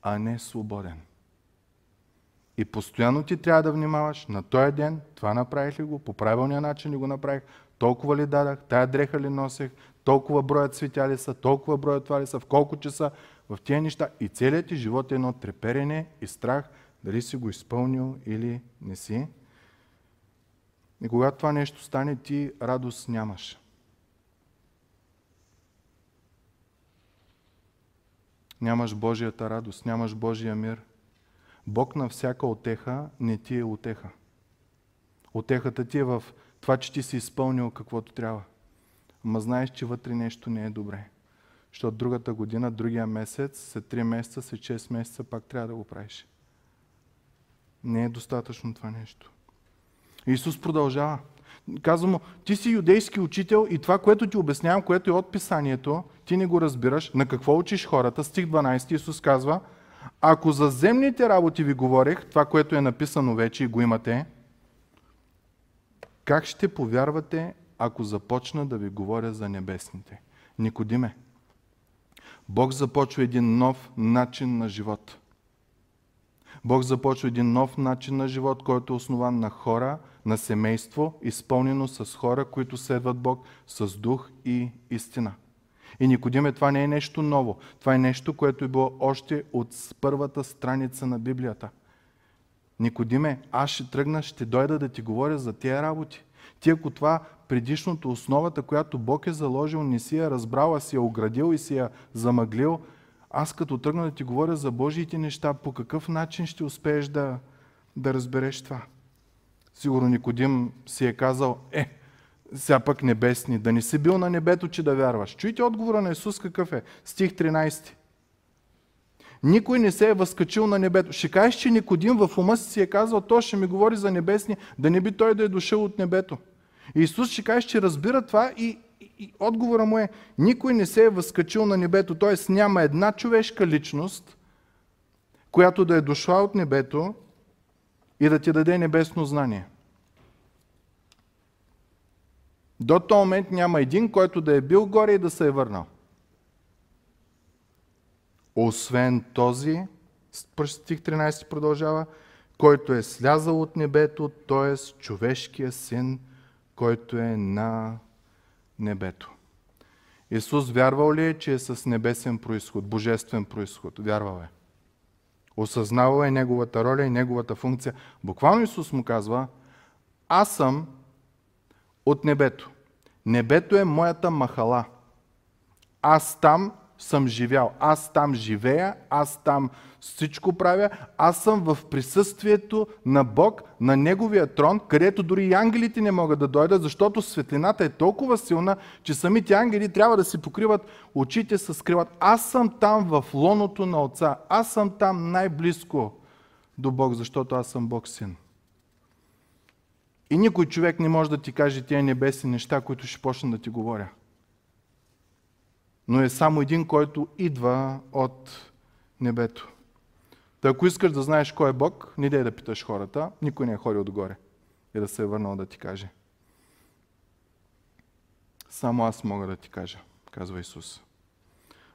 а не свободен. И постоянно ти трябва да внимаваш на този ден, това направих ли го, по правилния начин ли го направих, толкова ли дадах, тая дреха ли носех, толкова броя цветя ли са, толкова броя това ли са, в колко часа, в тези неща. И целият ти живот е едно треперене и страх, дали си го изпълнил или не си. И когато това нещо стане, ти радост нямаш. Нямаш Божията радост, нямаш Божия мир. Бог на всяка отеха не ти е отеха. Отехата ти е в това, че ти си изпълнил каквото трябва. Ма знаеш, че вътре нещо не е добре. Защото другата година, другия месец, след 3 месеца, след 6 месеца пак трябва да го правиш. Не е достатъчно това нещо. Исус продължава. Казва му, ти си юдейски учител и това, което ти обяснявам, което е от писанието, ти не го разбираш. На какво учиш хората? Стих 12 Исус казва, ако за земните работи ви говорех, това, което е написано вече и го имате, как ще повярвате, ако започна да ви говоря за небесните? Никодиме. Бог започва един нов начин на живот. Бог започва един нов начин на живот, който е основан на хора, на семейство, изпълнено с хора, които следват Бог с дух и истина. И Никодиме, това не е нещо ново. Това е нещо, което е било още от първата страница на Библията. Никодиме, аз ще тръгна, ще дойда да ти говоря за тия работи. Ти ако това предишното, основата, която Бог е заложил, не си я разбрал, си я оградил и си я замъглил, аз като тръгна да ти говоря за Божиите неща, по какъв начин ще успееш да, да разбереш това? Сигурно Никодим си е казал, е, сега пък небесни, да не си бил на небето, че да вярваш. Чуйте отговора на Исус какъв е. Стих 13. Никой не се е възкачил на небето. Ще кажеш, че Никодим в ума си, си е казал, то ще ми говори за небесни, да не би той да е дошъл от небето. Исус ще каже, че разбира това и, и, и отговора му е, никой не се е възкачил на небето, т.е. няма една човешка личност, която да е дошла от небето и да ти даде небесно знание. До този момент няма един, който да е бил горе и да се е върнал. Освен този, стих 13 продължава, който е слязал от небето, т.е. човешкия син, който е на небето. Исус вярвал ли е, че е с небесен происход, божествен происход? Вярвал е. Осъзнавал е неговата роля и неговата функция. Буквално Исус му казва, аз съм от небето. Небето е моята махала. Аз там съм живял. Аз там живея, аз там всичко правя. Аз съм в присъствието на Бог, на Неговия трон, където дори и ангелите не могат да дойдат, защото светлината е толкова силна, че самите ангели трябва да си покриват очите с крилата. Аз съм там в лоното на Отца. Аз съм там най-близко до Бог, защото аз съм Бог син. И никой човек не може да ти каже тези небесни неща, които ще почна да ти говоря. Но е само един, който идва от небето. Та ако искаш да знаеш кой е Бог, не дай да питаш хората. Никой не е ходил отгоре и да се е върнал да ти каже. Само аз мога да ти кажа, казва Исус.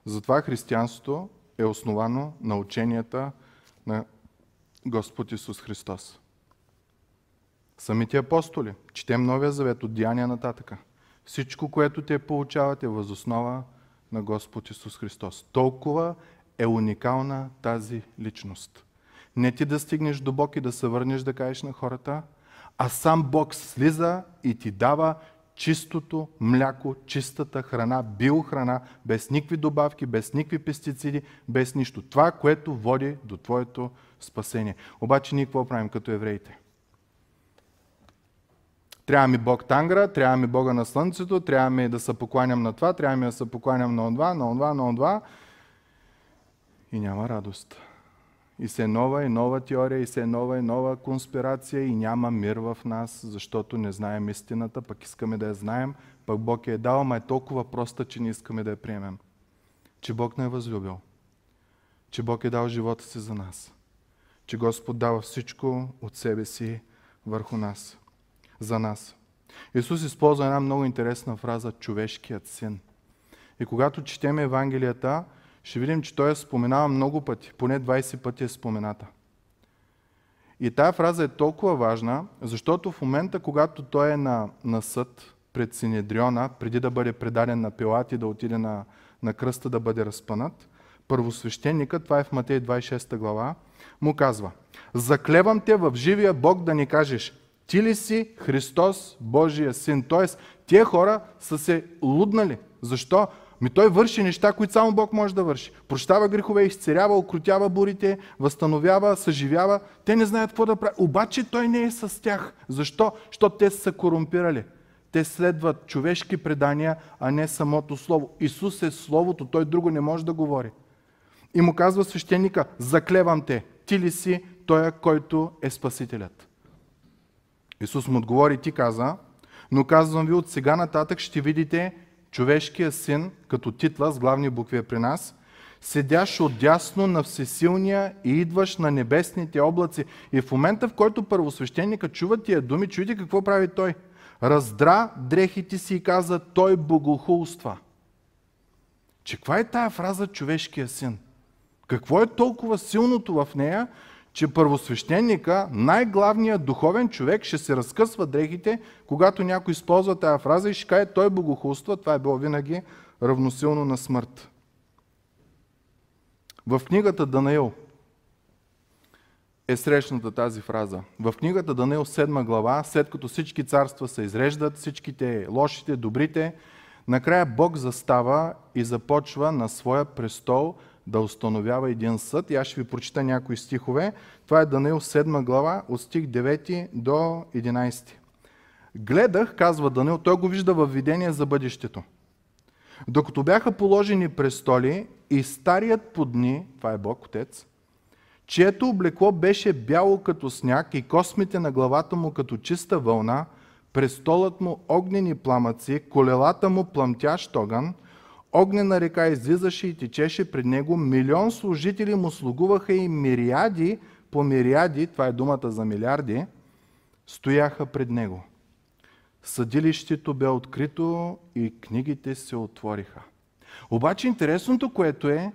Затова християнството е основано на ученията на Господ Исус Христос. Самите апостоли, четем Новия Завет от Деяния нататъка. Всичко, което те получават е възоснова на Господ Исус Христос. Толкова е уникална тази личност. Не ти да стигнеш до Бог и да се върнеш да кажеш на хората, а сам Бог слиза и ти дава чистото мляко, чистата храна, биохрана, без никакви добавки, без никакви пестициди, без нищо. Това, което води до твоето спасение. Обаче ние какво правим като евреите? Трябва ми Бог Тангра, трябва ми Бога на Слънцето, трябва ми да се покланям на това, трябва ми да се покланям на това, на това, на това. И няма радост. И се нова и нова теория, и се нова и нова конспирация, и няма мир в нас, защото не знаем истината, пък искаме да я знаем, пък Бог я е дал, ама е толкова проста, че не искаме да я приемем. Че Бог не е възлюбил. Че Бог е дал живота си за нас. Че Господ дава всичко от себе си върху нас за нас. Исус използва една много интересна фраза човешкият син. И когато четем Евангелията, ще видим, че той я споменава много пъти, поне 20 пъти е спомената. И тая фраза е толкова важна, защото в момента, когато той е на, на съд, пред Синедриона, преди да бъде предаден на Пилат и да отиде на, на кръста да бъде разпънат, първосвещеника, това е в Матей 26 глава, му казва, заклевам те в живия Бог да ни кажеш, ти ли си Христос, Божия син? Тоест, тия хора са се луднали. Защо? Ми той върши неща, които само Бог може да върши. Прощава грехове, изцерява, окрутява бурите, възстановява, съживява. Те не знаят какво да правят. Обаче той не е с тях. Защо? Защото те са корумпирали. Те следват човешки предания, а не самото Слово. Исус е Словото, той друго не може да говори. И му казва свещеника, заклевам те, ти ли си той, който е Спасителят? Исус му отговори, ти каза, но казвам ви, от сега нататък ще видите човешкия син, като титла с главни букви е при нас, седящ отдясно на всесилния и идваш на небесните облаци. И в момента, в който първосвещеника чува тия думи, чуйте какво прави той. Раздра дрехите си и каза, той богохулства. Че каква е тая фраза човешкия син? Какво е толкова силното в нея, че първосвещеника, най-главният духовен човек, ще се разкъсва дрехите, когато някой използва тази фраза и ще каже, той богохулства. Това е било винаги равносилно на смърт. В книгата Данаил е срещната тази фраза. В книгата Данаил 7 глава, след като всички царства се изреждат, всичките лошите, добрите, накрая Бог застава и започва на своя престол – да установява един съд. И аз ще ви прочита някои стихове. Това е Даниил 7 глава от стих 9 до 11. Гледах, казва Даниил, той го вижда във видение за бъдещето. Докато бяха положени престоли и старият по дни, това е Бог Отец, чието облекло беше бяло като сняг и космите на главата му като чиста вълна, престолът му огнени пламъци, колелата му пламтящ огън, огнена река излизаше и течеше пред него, милион служители му слугуваха и мириади по мириади, това е думата за милиарди, стояха пред него. Съдилището бе открито и книгите се отвориха. Обаче интересното, което е,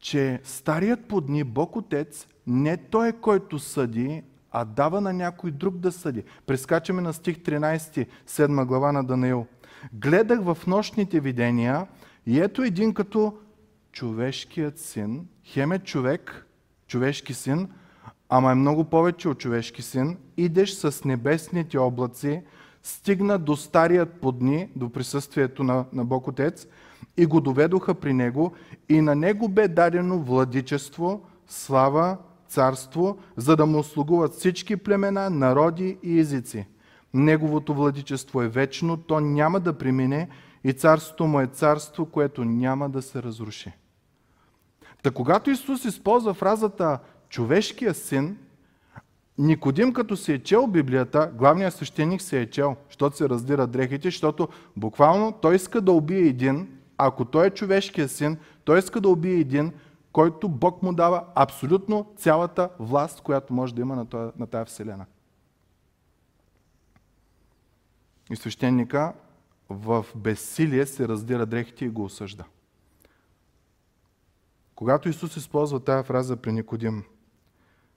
че старият по дни Бог Отец не той е който съди, а дава на някой друг да съди. Прескачаме на стих 13, 7 глава на Данаил. Гледах в нощните видения и ето един като човешкият син, хем е човек, човешки син, ама е много повече от човешки син, идеш с небесните облаци, стигна до старият подни, до присъствието на, на Бог Отец, и го доведоха при него, и на него бе дадено владичество, слава, царство, за да му слугуват всички племена, народи и езици. Неговото владичество е вечно, то няма да премине и царството му е царство, което няма да се разруши. Та когато Исус използва фразата човешкия син, Никодим, като се е чел Библията, главният свещеник се е чел, защото се раздира дрехите, защото буквално той иска да убие един, ако той е човешкия син, той иска да убие един, който Бог му дава абсолютно цялата власт, която може да има на, това, на тази вселена. И свещеника в безсилие се раздира дрехите и го осъжда. Когато Исус използва тази фраза при Никодим,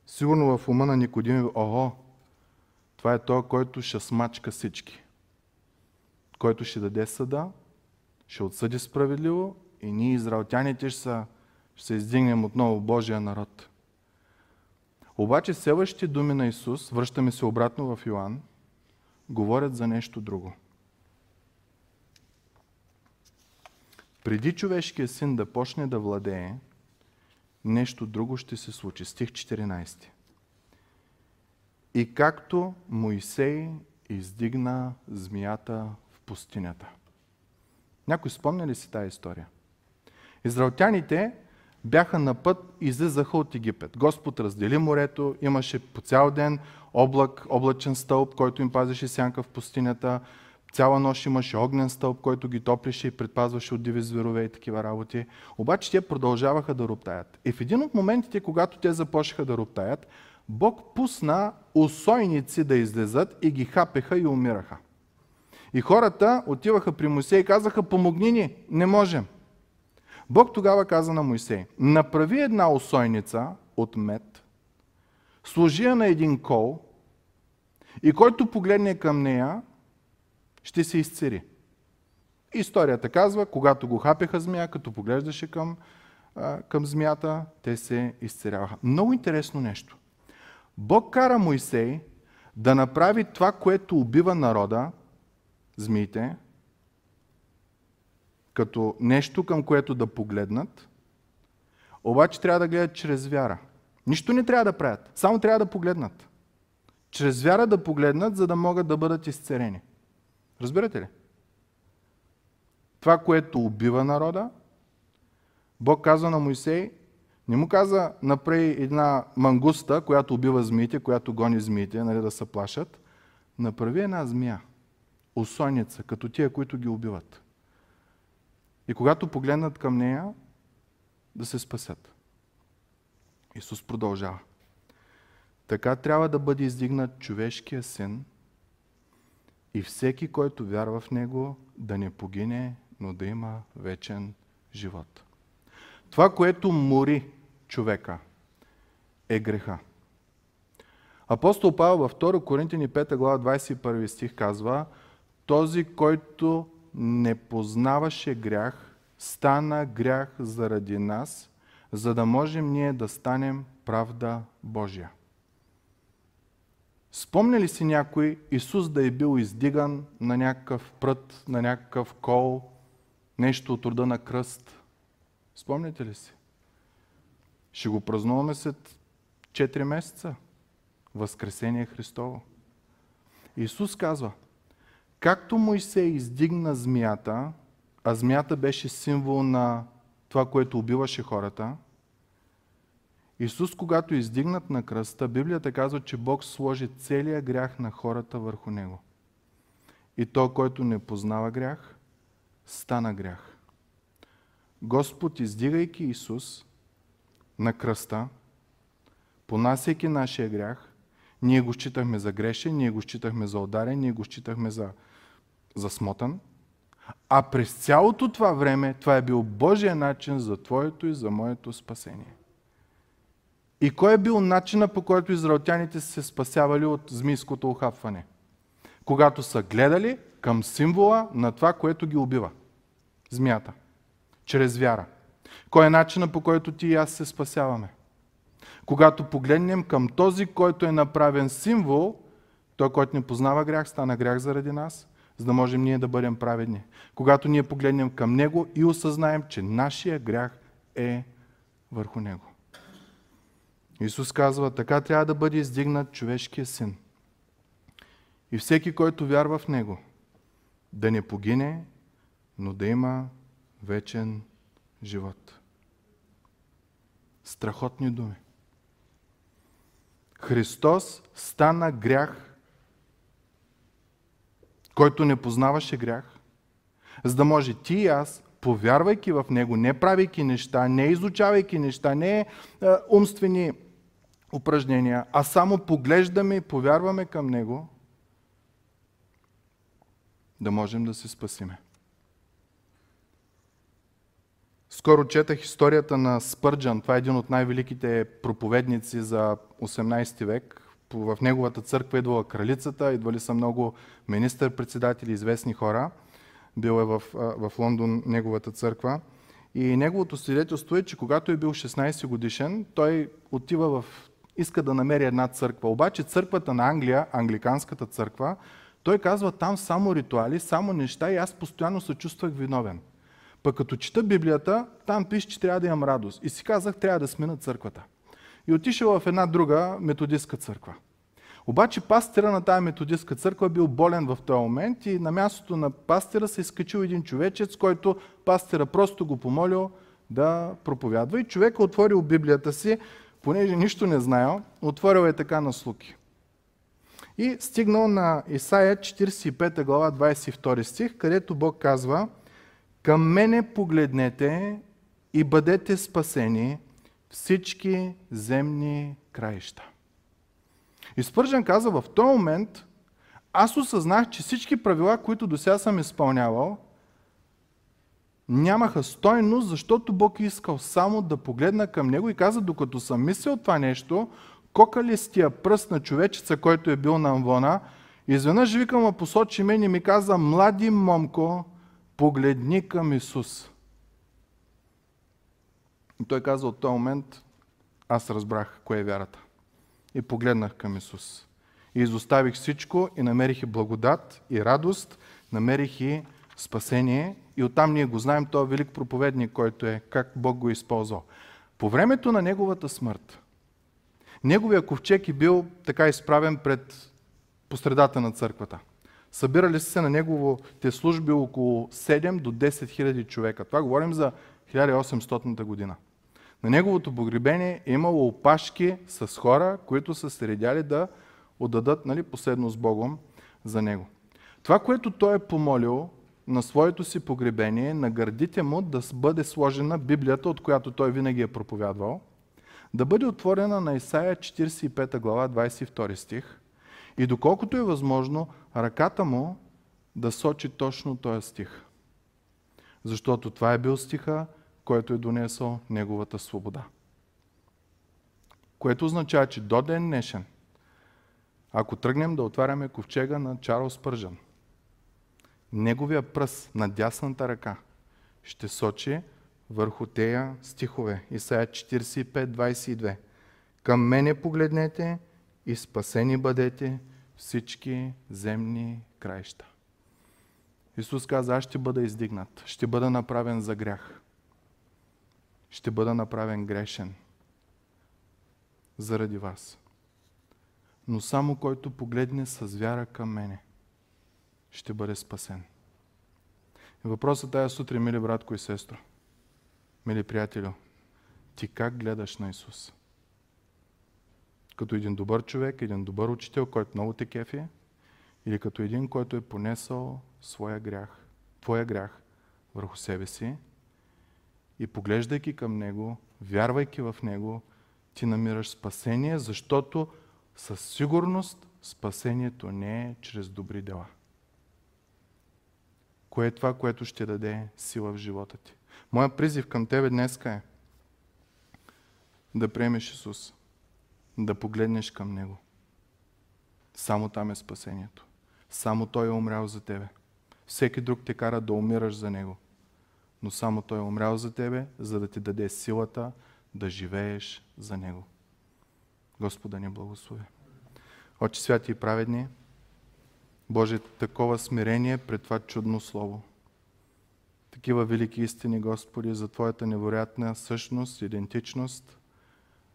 сигурно в ума на Никодим е, ого, това е той, който ще смачка всички. Който ще даде съда, ще отсъди справедливо и ние, израелтяните, ще, са, ще се издигнем отново Божия народ. Обаче следващите думи на Исус, връщаме се обратно в Йоанн, говорят за нещо друго. Преди човешкия син да почне да владее, нещо друго ще се случи. Стих 14. И както Моисей издигна змията в пустинята. Някой спомня ли си тази история? Израелтяните бяха на път излизаха от Египет. Господ раздели морето, имаше по цял ден облак, облачен стълб, който им пазеше сянка в пустинята. Цяла нощ имаше огнен стълб, който ги топлеше и предпазваше от диви зверове и такива работи. Обаче те продължаваха да роптаят. И в един от моментите, когато те започнаха да роптаят, Бог пусна усойници да излезат и ги хапеха и умираха. И хората отиваха при Моисей и казаха, помогни ни, не можем. Бог тогава каза на Моисей, направи една усойница от мед, сложи я на един кол и който погледне към нея, ще се изцери. Историята казва, когато го хапеха змия, като поглеждаше към, към змията, те се изцеряваха. Много интересно нещо. Бог кара Моисей да направи това, което убива народа, змиите, като нещо към което да погледнат, обаче трябва да гледат чрез вяра. Нищо не трябва да правят, само трябва да погледнат. Чрез вяра да погледнат, за да могат да бъдат изцерени. Разбирате ли? Това, което убива народа, Бог казва на Моисей, не му каза направи една мангуста, която убива змиите, която гони змиите, нали, да се плашат. Направи една змия, усойница, като тия, които ги убиват. И когато погледнат към нея, да се спасят. Исус продължава. Така трябва да бъде издигнат човешкия син и всеки, който вярва в него, да не погине, но да има вечен живот. Това, което мори човека, е греха. Апостол Павел във 2 Коринтини 5 глава 21 стих казва Този, който не познаваше грях, стана грях заради нас, за да можем ние да станем правда Божия. Спомня ли си някой Исус да е бил издиган на някакъв прът, на някакъв кол, нещо от рода на кръст? Спомняте ли си? Ще го празнуваме след 4 месеца. Възкресение Христово. Исус казва, както Моисей издигна змията, а змията беше символ на това, което убиваше хората, Исус, когато издигнат на кръста, Библията казва, че Бог сложи целия грях на хората върху него. И то, който не познава грях, стана грях. Господ, издигайки Исус на кръста, понасяйки нашия грях, ние го считахме за грешен, ние го считахме за ударен, ние го считахме за, за смотан. А през цялото това време, това е бил Божия начин за твоето и за моето спасение. И кой е бил начина по който израелтяните са се спасявали от змийското охапване? Когато са гледали към символа на това, което ги убива. Змията. Чрез вяра. Кой е начина по който ти и аз се спасяваме? Когато погледнем към този, който е направен символ, той, който не познава грях, стана грях заради нас, за да можем ние да бъдем праведни. Когато ние погледнем към Него и осъзнаем, че нашия грях е върху Него. Исус казва, така трябва да бъде издигнат човешкия син. И всеки, който вярва в Него, да не погине, но да има вечен живот. Страхотни думи. Христос стана грях, който не познаваше грях, за да може ти и аз, повярвайки в Него, не правейки неща, не изучавайки неща, не е, умствени упражнения, а само поглеждаме и повярваме към Него, да можем да се спасиме. Скоро четах историята на Спърджан. Това е един от най-великите проповедници за 18 век. В неговата църква идвала кралицата, идвали са много министър-председатели, известни хора. Бил е в, в Лондон неговата църква. И неговото свидетелство е, че когато е бил 16 годишен, той отива в иска да намери една църква. Обаче църквата на Англия, англиканската църква, той казва там само ритуали, само неща и аз постоянно се чувствах виновен. Пък като чета Библията, там пише, че трябва да имам радост. И си казах, трябва да смена църквата. И отишъл в една друга методистка църква. Обаче пастира на тази методистка църква бил болен в този момент и на мястото на пастира се изкачил един човечец, който пастира просто го помолил да проповядва. И човек отворил Библията си, понеже нищо не знаел, отворил е така на слуки. И стигнал на Исаия 45 глава 22 стих, където Бог казва Към мене погледнете и бъдете спасени всички земни краища. И Спържен каза, в този момент аз осъзнах, че всички правила, които до сега съм изпълнявал, нямаха стойност, защото Бог искал само да погледна към него и каза, докато съм мислил това нещо, кокалистия пръст на човечеца, който е бил на И изведнъж вика ма посочи мен и ми каза, млади момко, погледни към Исус. И той каза от този момент, аз разбрах кое е вярата. И погледнах към Исус. И изоставих всичко и намерих и благодат, и радост, намерих и спасение. И оттам ние го знаем, този велик проповедник, който е, как Бог го е използвал. По времето на неговата смърт, неговия ковчег е бил така изправен пред посредата на църквата. Събирали се на неговите служби около 7 до 10 хиляди човека. Това говорим за 1800 година. На неговото погребение е имало опашки с хора, които са се да отдадат нали, последно с Богом за него. Това, което той е помолил на своето си погребение, на гърдите му да бъде сложена Библията, от която той винаги е проповядвал, да бъде отворена на Исаия 45 глава 22 стих и доколкото е възможно, ръката му да сочи точно този стих. Защото това е бил стиха, който е донесъл неговата свобода. Което означава, че до ден днешен, ако тръгнем да отваряме ковчега на Чарлз Пържан, неговия пръст на дясната ръка ще сочи върху тея стихове. Исаия 45-22. Към мене погледнете и спасени бъдете всички земни краища. Исус каза, аз ще бъда издигнат, ще бъда направен за грях ще бъда направен грешен заради вас. Но само който погледне с вяра към мене, ще бъде спасен. И въпросът тая сутрин, мили братко и сестро, мили приятелю, ти как гледаш на Исус? Като един добър човек, един добър учител, който много те кефи, или като един, който е понесъл своя грях, твоя грях върху себе си и поглеждайки към Него, вярвайки в Него, ти намираш спасение, защото със сигурност спасението не е чрез добри дела. Кое е това, което ще даде сила в живота ти? Моя призив към тебе днеска е да приемеш Исус, да погледнеш към Него. Само там е спасението. Само Той е умрял за тебе. Всеки друг те кара да умираш за Него но само Той е умрял за тебе, за да ти даде силата да живееш за Него. Господа ни благослови. Очи святи и праведни, Боже, такова смирение пред това чудно Слово. Такива велики истини, Господи, за Твоята невероятна същност, идентичност,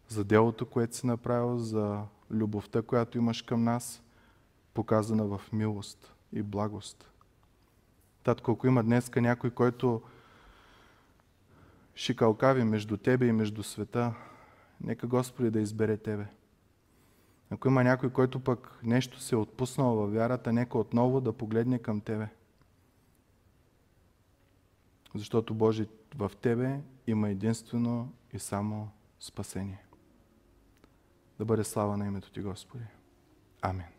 за делото, което си направил, за любовта, която имаш към нас, показана в милост и благост. Татко, ако има днеска някой, който шикалкави между Тебе и между света, нека Господи да избере Тебе. Ако има някой, който пък нещо се е отпуснал във вярата, нека отново да погледне към Тебе. Защото Боже, в Тебе има единствено и само спасение. Да бъде слава на името Ти, Господи. Амин.